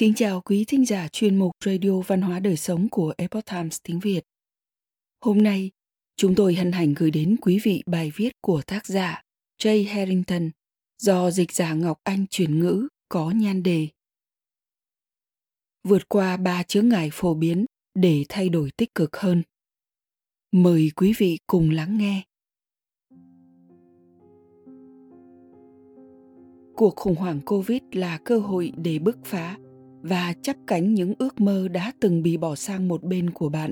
Kính chào quý thính giả chuyên mục Radio Văn hóa Đời Sống của Epoch Times tiếng Việt. Hôm nay, chúng tôi hân hạnh gửi đến quý vị bài viết của tác giả Jay Harrington do dịch giả Ngọc Anh chuyển ngữ có nhan đề Vượt qua ba chướng ngại phổ biến để thay đổi tích cực hơn. Mời quý vị cùng lắng nghe. Cuộc khủng hoảng Covid là cơ hội để bứt phá và chắp cánh những ước mơ đã từng bị bỏ sang một bên của bạn.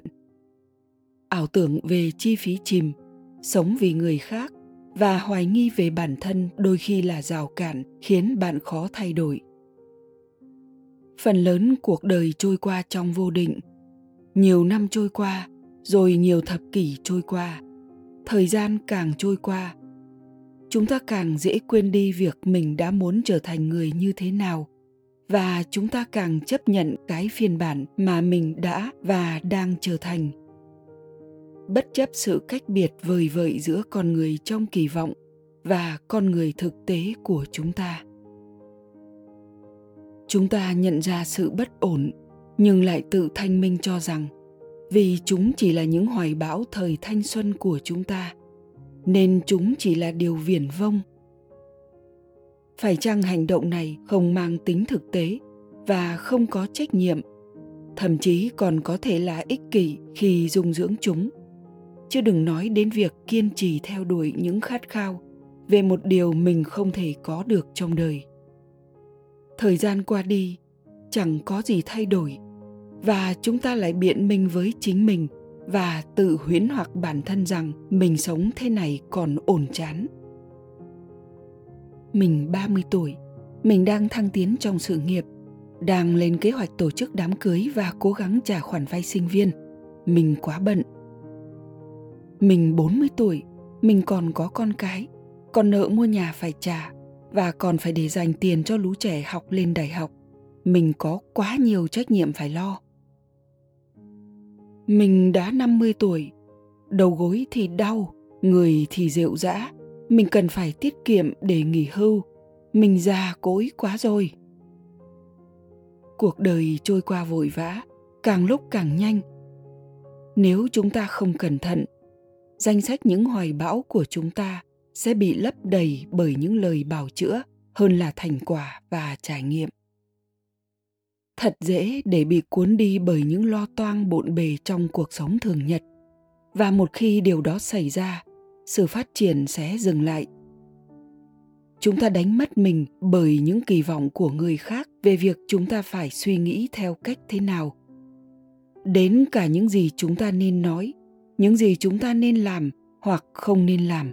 Ảo tưởng về chi phí chìm, sống vì người khác và hoài nghi về bản thân đôi khi là rào cản khiến bạn khó thay đổi. Phần lớn cuộc đời trôi qua trong vô định. Nhiều năm trôi qua, rồi nhiều thập kỷ trôi qua. Thời gian càng trôi qua, chúng ta càng dễ quên đi việc mình đã muốn trở thành người như thế nào và chúng ta càng chấp nhận cái phiên bản mà mình đã và đang trở thành. Bất chấp sự cách biệt vời vợi giữa con người trong kỳ vọng và con người thực tế của chúng ta. Chúng ta nhận ra sự bất ổn, nhưng lại tự thanh minh cho rằng, vì chúng chỉ là những hoài bão thời thanh xuân của chúng ta, nên chúng chỉ là điều viển vông phải chăng hành động này không mang tính thực tế và không có trách nhiệm, thậm chí còn có thể là ích kỷ khi dung dưỡng chúng? Chứ đừng nói đến việc kiên trì theo đuổi những khát khao về một điều mình không thể có được trong đời. Thời gian qua đi, chẳng có gì thay đổi và chúng ta lại biện minh với chính mình và tự huyễn hoặc bản thân rằng mình sống thế này còn ổn chán mình 30 tuổi, mình đang thăng tiến trong sự nghiệp, đang lên kế hoạch tổ chức đám cưới và cố gắng trả khoản vay sinh viên. Mình quá bận. Mình 40 tuổi, mình còn có con cái, còn nợ mua nhà phải trả và còn phải để dành tiền cho lũ trẻ học lên đại học. Mình có quá nhiều trách nhiệm phải lo. Mình đã 50 tuổi, đầu gối thì đau, người thì rệu rã, mình cần phải tiết kiệm để nghỉ hưu. Mình già cỗi quá rồi. Cuộc đời trôi qua vội vã, càng lúc càng nhanh. Nếu chúng ta không cẩn thận, danh sách những hoài bão của chúng ta sẽ bị lấp đầy bởi những lời bào chữa hơn là thành quả và trải nghiệm. Thật dễ để bị cuốn đi bởi những lo toang bộn bề trong cuộc sống thường nhật. Và một khi điều đó xảy ra sự phát triển sẽ dừng lại. Chúng ta đánh mất mình bởi những kỳ vọng của người khác về việc chúng ta phải suy nghĩ theo cách thế nào. Đến cả những gì chúng ta nên nói, những gì chúng ta nên làm hoặc không nên làm.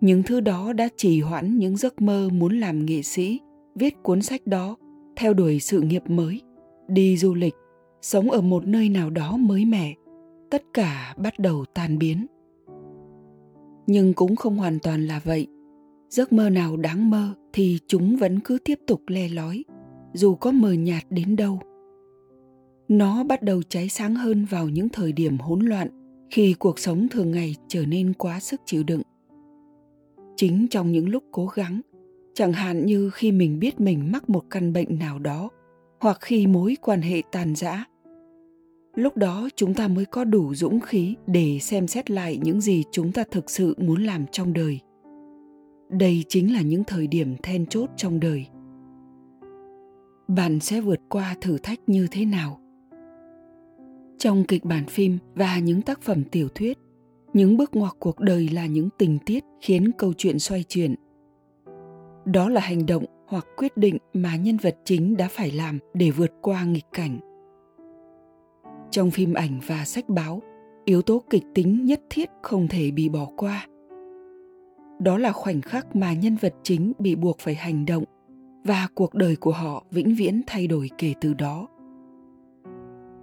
Những thứ đó đã trì hoãn những giấc mơ muốn làm nghệ sĩ, viết cuốn sách đó, theo đuổi sự nghiệp mới, đi du lịch, sống ở một nơi nào đó mới mẻ. Tất cả bắt đầu tan biến nhưng cũng không hoàn toàn là vậy. Giấc mơ nào đáng mơ thì chúng vẫn cứ tiếp tục le lói, dù có mờ nhạt đến đâu. Nó bắt đầu cháy sáng hơn vào những thời điểm hỗn loạn khi cuộc sống thường ngày trở nên quá sức chịu đựng. Chính trong những lúc cố gắng, chẳng hạn như khi mình biết mình mắc một căn bệnh nào đó, hoặc khi mối quan hệ tàn giã lúc đó chúng ta mới có đủ dũng khí để xem xét lại những gì chúng ta thực sự muốn làm trong đời. Đây chính là những thời điểm then chốt trong đời. Bạn sẽ vượt qua thử thách như thế nào? Trong kịch bản phim và những tác phẩm tiểu thuyết, những bước ngoặt cuộc đời là những tình tiết khiến câu chuyện xoay chuyển. Đó là hành động hoặc quyết định mà nhân vật chính đã phải làm để vượt qua nghịch cảnh trong phim ảnh và sách báo, yếu tố kịch tính nhất thiết không thể bị bỏ qua. Đó là khoảnh khắc mà nhân vật chính bị buộc phải hành động và cuộc đời của họ vĩnh viễn thay đổi kể từ đó.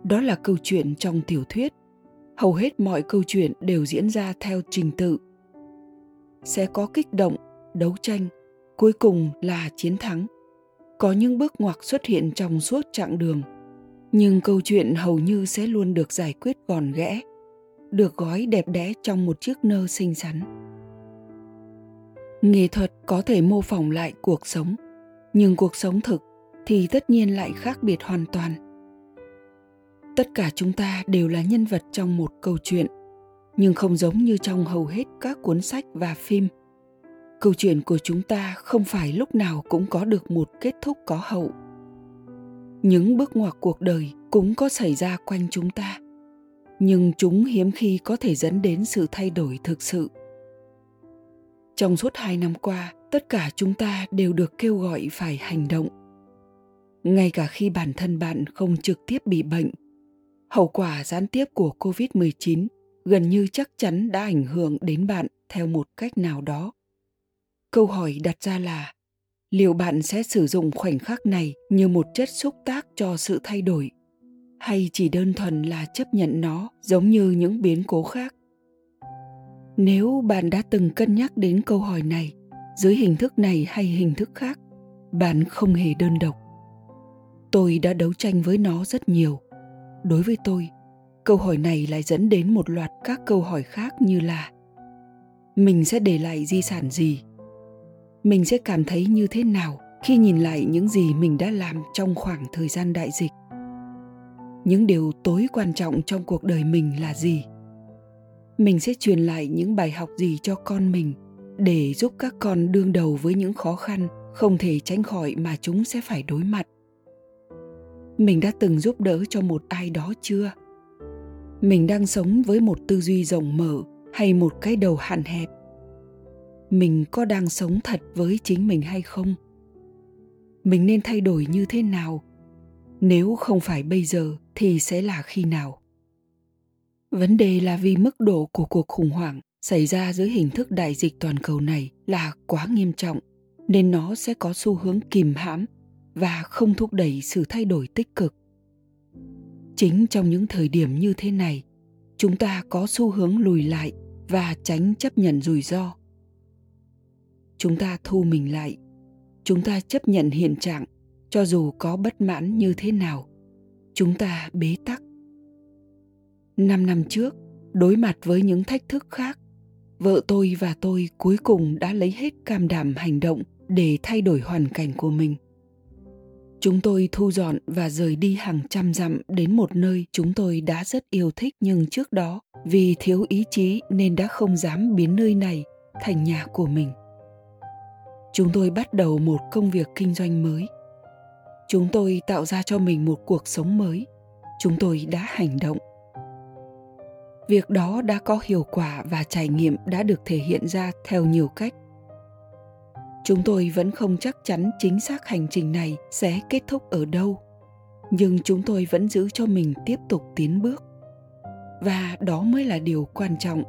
Đó là câu chuyện trong tiểu thuyết. Hầu hết mọi câu chuyện đều diễn ra theo trình tự. Sẽ có kích động, đấu tranh, cuối cùng là chiến thắng. Có những bước ngoặt xuất hiện trong suốt chặng đường nhưng câu chuyện hầu như sẽ luôn được giải quyết gọn ghẽ, được gói đẹp đẽ trong một chiếc nơ xinh xắn. Nghệ thuật có thể mô phỏng lại cuộc sống, nhưng cuộc sống thực thì tất nhiên lại khác biệt hoàn toàn. Tất cả chúng ta đều là nhân vật trong một câu chuyện, nhưng không giống như trong hầu hết các cuốn sách và phim. Câu chuyện của chúng ta không phải lúc nào cũng có được một kết thúc có hậu những bước ngoặt cuộc đời cũng có xảy ra quanh chúng ta. Nhưng chúng hiếm khi có thể dẫn đến sự thay đổi thực sự. Trong suốt hai năm qua, tất cả chúng ta đều được kêu gọi phải hành động. Ngay cả khi bản thân bạn không trực tiếp bị bệnh, hậu quả gián tiếp của covid 19 gần như chắc chắn đã ảnh hưởng đến bạn theo một cách nào đó. Câu hỏi đặt ra là liệu bạn sẽ sử dụng khoảnh khắc này như một chất xúc tác cho sự thay đổi? Hay chỉ đơn thuần là chấp nhận nó giống như những biến cố khác? Nếu bạn đã từng cân nhắc đến câu hỏi này dưới hình thức này hay hình thức khác, bạn không hề đơn độc. Tôi đã đấu tranh với nó rất nhiều. Đối với tôi, câu hỏi này lại dẫn đến một loạt các câu hỏi khác như là, mình sẽ để lại di sản gì? Mình sẽ cảm thấy như thế nào khi nhìn lại những gì mình đã làm trong khoảng thời gian đại dịch? Những điều tối quan trọng trong cuộc đời mình là gì? Mình sẽ truyền lại những bài học gì cho con mình để giúp các con đương đầu với những khó khăn không thể tránh khỏi mà chúng sẽ phải đối mặt? Mình đã từng giúp đỡ cho một ai đó chưa? Mình đang sống với một tư duy rộng mở hay một cái đầu hạn hẹp? Mình có đang sống thật với chính mình hay không? Mình nên thay đổi như thế nào? Nếu không phải bây giờ thì sẽ là khi nào? Vấn đề là vì mức độ của cuộc khủng hoảng xảy ra dưới hình thức đại dịch toàn cầu này là quá nghiêm trọng, nên nó sẽ có xu hướng kìm hãm và không thúc đẩy sự thay đổi tích cực. Chính trong những thời điểm như thế này, chúng ta có xu hướng lùi lại và tránh chấp nhận rủi ro chúng ta thu mình lại. Chúng ta chấp nhận hiện trạng, cho dù có bất mãn như thế nào. Chúng ta bế tắc. Năm năm trước, đối mặt với những thách thức khác, vợ tôi và tôi cuối cùng đã lấy hết cam đảm hành động để thay đổi hoàn cảnh của mình. Chúng tôi thu dọn và rời đi hàng trăm dặm đến một nơi chúng tôi đã rất yêu thích nhưng trước đó, vì thiếu ý chí nên đã không dám biến nơi này thành nhà của mình chúng tôi bắt đầu một công việc kinh doanh mới. Chúng tôi tạo ra cho mình một cuộc sống mới. Chúng tôi đã hành động. Việc đó đã có hiệu quả và trải nghiệm đã được thể hiện ra theo nhiều cách. Chúng tôi vẫn không chắc chắn chính xác hành trình này sẽ kết thúc ở đâu, nhưng chúng tôi vẫn giữ cho mình tiếp tục tiến bước. Và đó mới là điều quan trọng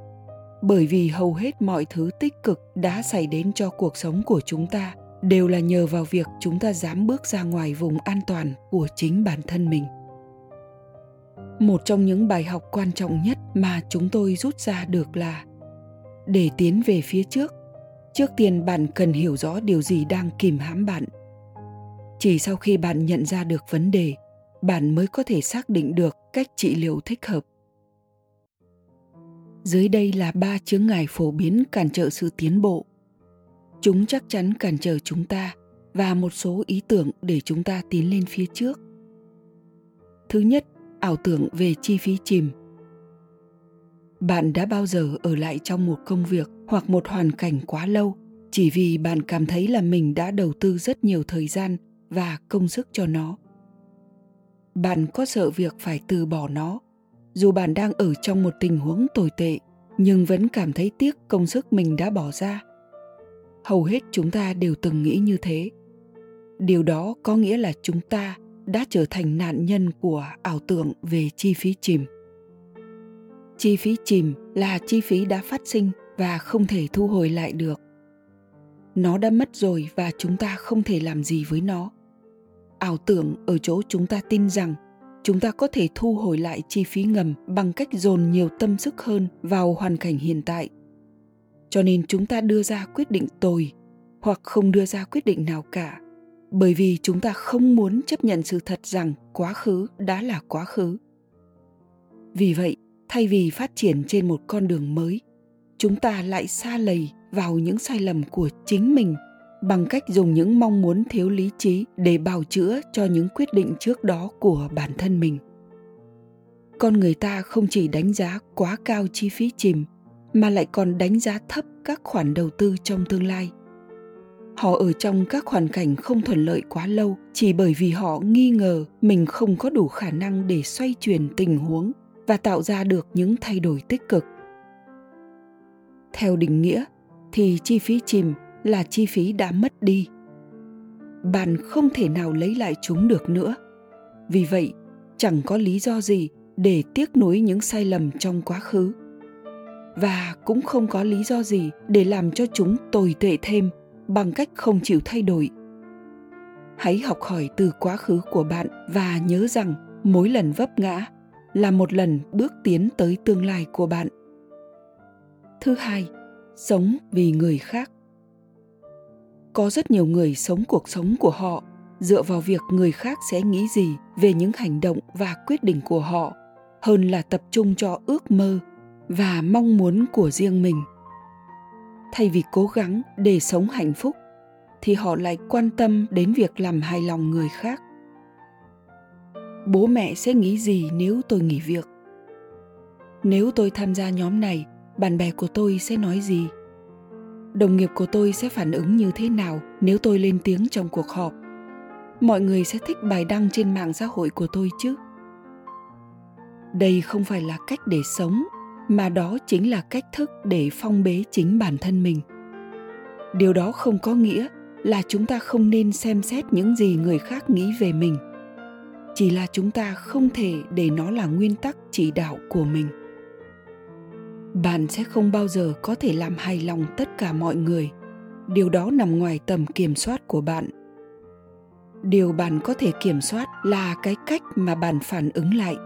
bởi vì hầu hết mọi thứ tích cực đã xảy đến cho cuộc sống của chúng ta, đều là nhờ vào việc chúng ta dám bước ra ngoài vùng an toàn của chính bản thân mình. Một trong những bài học quan trọng nhất mà chúng tôi rút ra được là, để tiến về phía trước trước tiên bạn cần hiểu rõ điều gì đang kìm hãm bạn. Chỉ sau khi bạn nhận ra được vấn đề, bạn mới có thể xác định được cách trị liệu thích hợp dưới đây là ba chướng ngại phổ biến cản trở sự tiến bộ. Chúng chắc chắn cản trở chúng ta và một số ý tưởng để chúng ta tiến lên phía trước. Thứ nhất, ảo tưởng về chi phí chìm. Bạn đã bao giờ ở lại trong một công việc hoặc một hoàn cảnh quá lâu chỉ vì bạn cảm thấy là mình đã đầu tư rất nhiều thời gian và công sức cho nó? Bạn có sợ việc phải từ bỏ nó dù bạn đang ở trong một tình huống tồi tệ, nhưng vẫn cảm thấy tiếc công sức mình đã bỏ ra. Hầu hết chúng ta đều từng nghĩ như thế. Điều đó có nghĩa là chúng ta đã trở thành nạn nhân của ảo tưởng về chi phí chìm. Chi phí chìm là chi phí đã phát sinh và không thể thu hồi lại được. Nó đã mất rồi và chúng ta không thể làm gì với nó. Ảo tưởng ở chỗ chúng ta tin rằng chúng ta có thể thu hồi lại chi phí ngầm bằng cách dồn nhiều tâm sức hơn vào hoàn cảnh hiện tại. Cho nên chúng ta đưa ra quyết định tồi, hoặc không đưa ra quyết định nào cả, bởi vì chúng ta không muốn chấp nhận sự thật rằng quá khứ đã là quá khứ. Vì vậy, thay vì phát triển trên một con đường mới, chúng ta lại xa lầy vào những sai lầm của chính mình bằng cách dùng những mong muốn thiếu lý trí để bào chữa cho những quyết định trước đó của bản thân mình. Con người ta không chỉ đánh giá quá cao chi phí chìm, mà lại còn đánh giá thấp các khoản đầu tư trong tương lai. Họ ở trong các hoàn cảnh không thuận lợi quá lâu chỉ bởi vì họ nghi ngờ mình không có đủ khả năng để xoay chuyển tình huống và tạo ra được những thay đổi tích cực. Theo định nghĩa, thì chi phí chìm là chi phí đã mất đi. Bạn không thể nào lấy lại chúng được nữa. Vì vậy, chẳng có lý do gì để tiếc nuối những sai lầm trong quá khứ. Và cũng không có lý do gì để làm cho chúng tồi tệ thêm bằng cách không chịu thay đổi. Hãy học hỏi từ quá khứ của bạn và nhớ rằng mỗi lần vấp ngã là một lần bước tiến tới tương lai của bạn. Thứ hai, sống vì người khác có rất nhiều người sống cuộc sống của họ, dựa vào việc người khác sẽ nghĩ gì về những hành động và quyết định của họ. Hơn là tập trung cho ước mơ và mong muốn của riêng mình. Thay vì cố gắng để sống hạnh phúc, thì họ lại quan tâm đến việc làm hài lòng người khác. Bố mẹ sẽ nghĩ gì nếu tôi nghỉ việc? Nếu tôi tham gia nhóm này, bạn bè của tôi sẽ nói gì? Đồng nghiệp của tôi sẽ phản ứng như thế nào nếu tôi lên tiếng trong cuộc họp? Mọi người sẽ thích bài đăng trên mạng xã hội của tôi chứ? Đây không phải là cách để sống, mà đó chính là cách thức để phong bế chính bản thân mình. Điều đó không có nghĩa là chúng ta không nên xem xét những gì người khác nghĩ về mình, chỉ là chúng ta không thể để nó là nguyên tắc chỉ đạo của mình bạn sẽ không bao giờ có thể làm hài lòng tất cả mọi người. Điều đó nằm ngoài tầm kiểm soát của bạn. Điều bạn có thể kiểm soát là cái cách mà bạn phản ứng lại.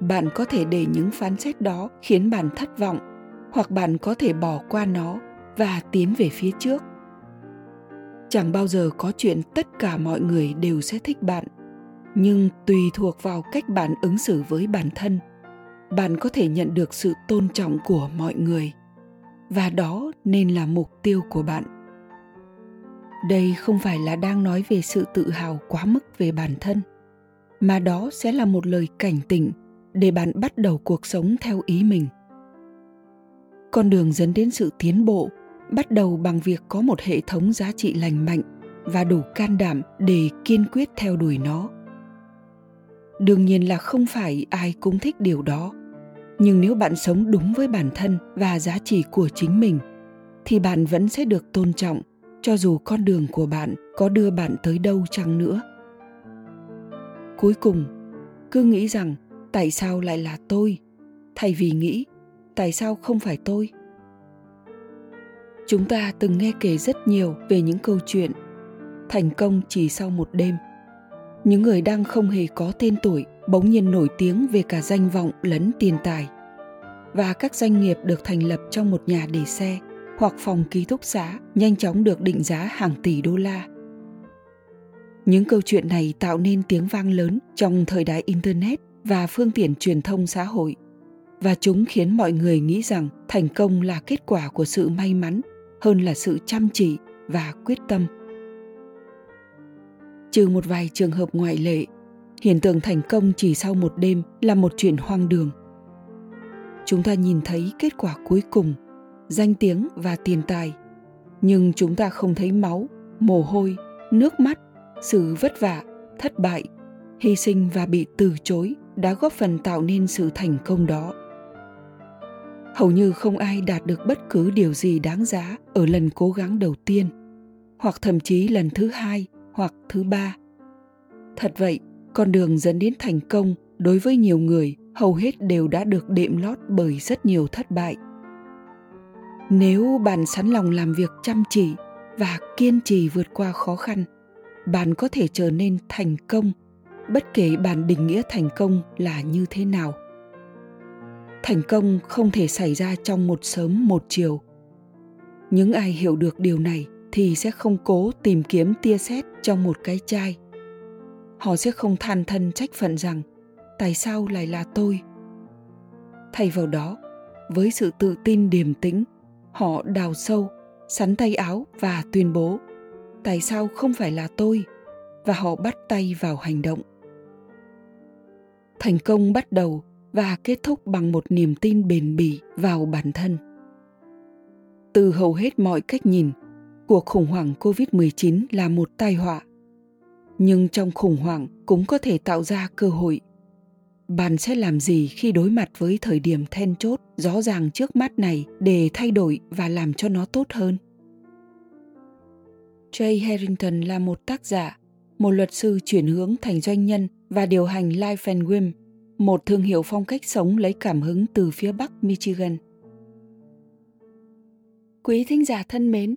Bạn có thể để những phán xét đó khiến bạn thất vọng, hoặc bạn có thể bỏ qua nó và tiến về phía trước. Chẳng bao giờ có chuyện tất cả mọi người đều sẽ thích bạn, nhưng tùy thuộc vào cách bạn ứng xử với bản thân bạn có thể nhận được sự tôn trọng của mọi người, và đó nên là mục tiêu của bạn. Đây không phải là đang nói về sự tự hào quá mức về bản thân, mà đó sẽ là một lời cảnh tỉnh để bạn bắt đầu cuộc sống theo ý mình. Con đường dẫn đến sự tiến bộ bắt đầu bằng việc có một hệ thống giá trị lành mạnh và đủ can đảm để kiên quyết theo đuổi nó. Đương nhiên là không phải ai cũng thích điều đó nhưng nếu bạn sống đúng với bản thân và giá trị của chính mình, thì bạn vẫn sẽ được tôn trọng, cho dù con đường của bạn có đưa bạn tới đâu chăng nữa. Cuối cùng, cứ nghĩ rằng, tại sao lại là tôi? Thay vì nghĩ, tại sao không phải tôi? Chúng ta từng nghe kể rất nhiều về những câu chuyện thành công chỉ sau một đêm những người đang không hề có tên tuổi bỗng nhiên nổi tiếng về cả danh vọng lẫn tiền tài. Và các doanh nghiệp được thành lập trong một nhà để xe hoặc phòng ký túc xá nhanh chóng được định giá hàng tỷ đô la. Những câu chuyện này tạo nên tiếng vang lớn trong thời đại internet và phương tiện truyền thông xã hội. Và chúng khiến mọi người nghĩ rằng thành công là kết quả của sự may mắn hơn là sự chăm chỉ và quyết tâm trừ một vài trường hợp ngoại lệ, hiện tượng thành công chỉ sau một đêm là một chuyện hoang đường. Chúng ta nhìn thấy kết quả cuối cùng, danh tiếng và tiền tài, nhưng chúng ta không thấy máu, mồ hôi, nước mắt, sự vất vả, thất bại, hy sinh và bị từ chối đã góp phần tạo nên sự thành công đó. Hầu như không ai đạt được bất cứ điều gì đáng giá ở lần cố gắng đầu tiên, hoặc thậm chí lần thứ hai hoặc thứ ba. Thật vậy, con đường dẫn đến thành công đối với nhiều người hầu hết đều đã được đệm lót bởi rất nhiều thất bại. Nếu bạn sẵn lòng làm việc chăm chỉ và kiên trì vượt qua khó khăn, bạn có thể trở nên thành công, bất kể bạn định nghĩa thành công là như thế nào. Thành công không thể xảy ra trong một sớm một chiều. Những ai hiểu được điều này thì sẽ không cố tìm kiếm tia sét trong một cái chai. Họ sẽ không than thân trách phận rằng, tại sao lại là tôi? Thay vào đó, với sự tự tin điềm tĩnh, họ đào sâu, sắn tay áo và tuyên bố, tại sao không phải là tôi? Và họ bắt tay vào hành động. Thành công bắt đầu và kết thúc bằng một niềm tin bền bỉ vào bản thân. Từ hầu hết mọi cách nhìn cuộc khủng hoảng covid-19 là một tai họa. Nhưng trong khủng hoảng cũng có thể tạo ra cơ hội. Bạn sẽ làm gì khi đối mặt với thời điểm then chốt rõ ràng trước mắt này để thay đổi và làm cho nó tốt hơn? Jay Harrington là một tác giả, một luật sư chuyển hướng thành doanh nhân và điều hành Life and Whim, một thương hiệu phong cách sống lấy cảm hứng từ phía Bắc Michigan. Quý thính giả thân mến,